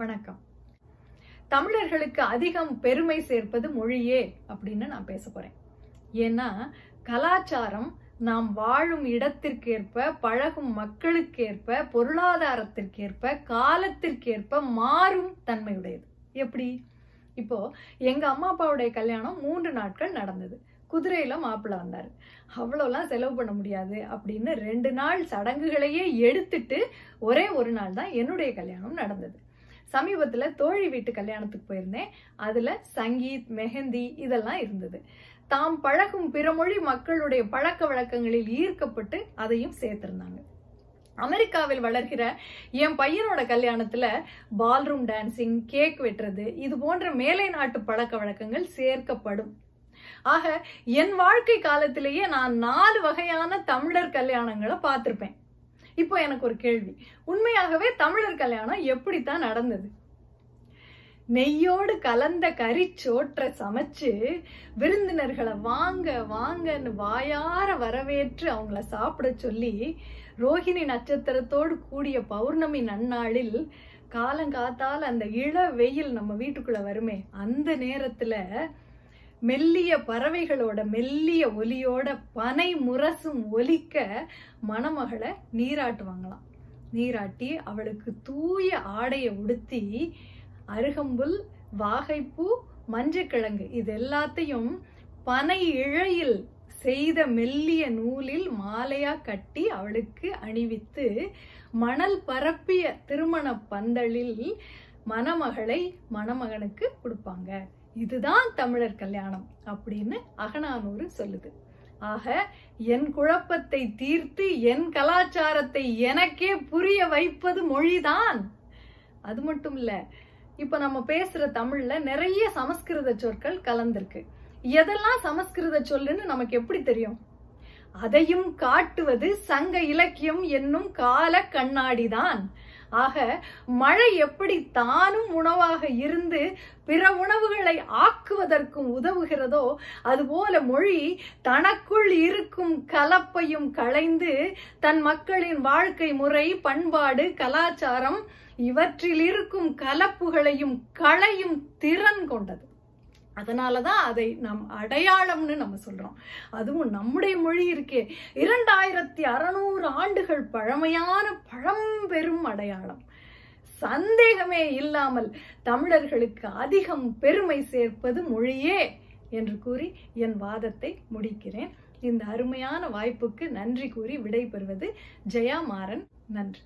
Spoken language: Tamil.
வணக்கம். தமிழர்களுக்கு அதிகம் பெருமை சேர்ப்பது மொழியே அப்படின்னு நான் பேச போறேன். ஏன்னா கலாச்சாரம் நாம் வாழும் இடத்திற்கேற்ப பழகும் மக்களுக்கேற்ப பொருளாதாரத்திற்கேற்ப காலத்திற்கேற்ப மாறும் தன்மையுடையது. எப்படி? இப்போ எங்க அம்மா அப்பாவுடைய கல்யாணம் மூன்று நாட்கள் நடந்தது. குதிரையில மாப்பிள்ளை வந்தார். அவ்வளோலாம் செலவு பண்ண முடியாது அப்படின்னு ரெண்டு நாள் சடங்குகளையே எடுத்துட்டு ஒரே ஒரு நாள் தான் என்னுடைய கல்யாணம் நடந்தது. சமீபத்தில் தோழி வீட்டு கல்யாணத்துக்கு போயிருந்தேன். அதில் சங்கீத் மெஹந்தி இதெல்லாம் இருந்தது. தாம் பழகும் பிறமொழி மக்களுடைய பழக்க வழக்கங்களில் ஈர்க்கப்பட்டு அதையும் சேர்த்திருந்தாங்க. அமெரிக்காவில் வளர்கிற என் பையனோட கல்யாணத்துல பால்ரூம் டான்சிங் கேக் வெட்டுறது இது போன்ற மேலை நாட்டு பழக்க வழக்கங்கள் சேர்க்கப்படும். ஆக என் வாழ்க்கை காலத்திலேயே நான் நாலு வகையான தமிழர் கல்யாணங்களை பார்த்துருப்பேன். இப்போ எனக்கு ஒரு கேள்வி. உண்மையாகவே தமிழர் கல்யாணம் எப்படித்தான் நடந்தது? நெய்யோடு கலந்த கறிச்சோற்றை சமைச்சு விருந்தினர்களை வாங்க வாங்கன்னு வாயார வரவேற்று அவங்கள சாப்பிட சொல்லி ரோஹிணி நட்சத்திரத்தோடு கூடிய பௌர்ணமி நன்னாளில் காலங்காத்தால் அந்த இள வெயில் நம்ம வீட்டுக்குள்ள வருமே அந்த நேரத்துல மெல்லிய பறவைகளோட மெல்லிய ஒலியோட பனை முரசும் ஒலிக்க மணமகளை நீராட்டுவாங்களாம். நீராட்டி அவளுக்கு தூய ஆடையை உடுத்தி அருகம்புல் வாகைப்பூ மஞ்சக்கிழங்கு இது எல்லாத்தையும் பனை இழையில் செய்த மெல்லிய நூலில் மாலையா கட்டி அவளுக்கு அணிவித்து மணல் பரப்பிய திருமண பந்தலில் மணமகளை மணமகனுக்கு கொடுப்பாங்க. இதுதான் தமிழர் கல்யாணம் அப்படின்னு அகநானூறு சொல்லுது. ஆக என் குழப்பத்தை தீர்த்து என் கலாச்சாரத்தை எனக்கே புரிய வைப்பது மொழிதான். அது மட்டும் இல்ல இப்ப நம்ம பேசுற தமிழ்ல நிறைய சமஸ்கிருத சொற்கள் கலந்திருக்கு. எதெல்லாம் சமஸ்கிருத சொல்லுன்னு நமக்கு எப்படி தெரியும்? அதையும் காட்டுவது சங்க இலக்கியம் என்னும் கால கண்ணாடிதான். ஆக மழை எப்படி தானும் உணவாக இருந்து பிற உணவுகளை ஆக்குவதற்கும் உதவுகிறதோ அதுபோல மொழி தனக்குள் இருக்கும் கலப்பையும் களைந்து தன் மக்களின் வாழ்க்கை முறை பண்பாடு கலாச்சாரம் இவற்றில் இருக்கும் கலப்புகளையும் களையும் திறன் கொண்டது. அதனாலதான் அதை நம் அடையாளம்னு நம்ம சொல்றோம். அதுவும் நம்முடைய மொழி இருக்கே. இரண்டாயிரத்தி அறுநூறு ஆண்டுகள் பழமையான பழம்பெரும் அடையாளம். சந்தேகமே இல்லாமல் தமிழர்களுக்கு அதிகம் பெருமை சேர்ப்பது மொழியே என்று கூறி என் வாதத்தை முடிக்கிறேன். இந்த அருமையான வாய்ப்புக்கு நன்றி கூறி விடைபெறுவது ஜெயா மாறன். நன்றி.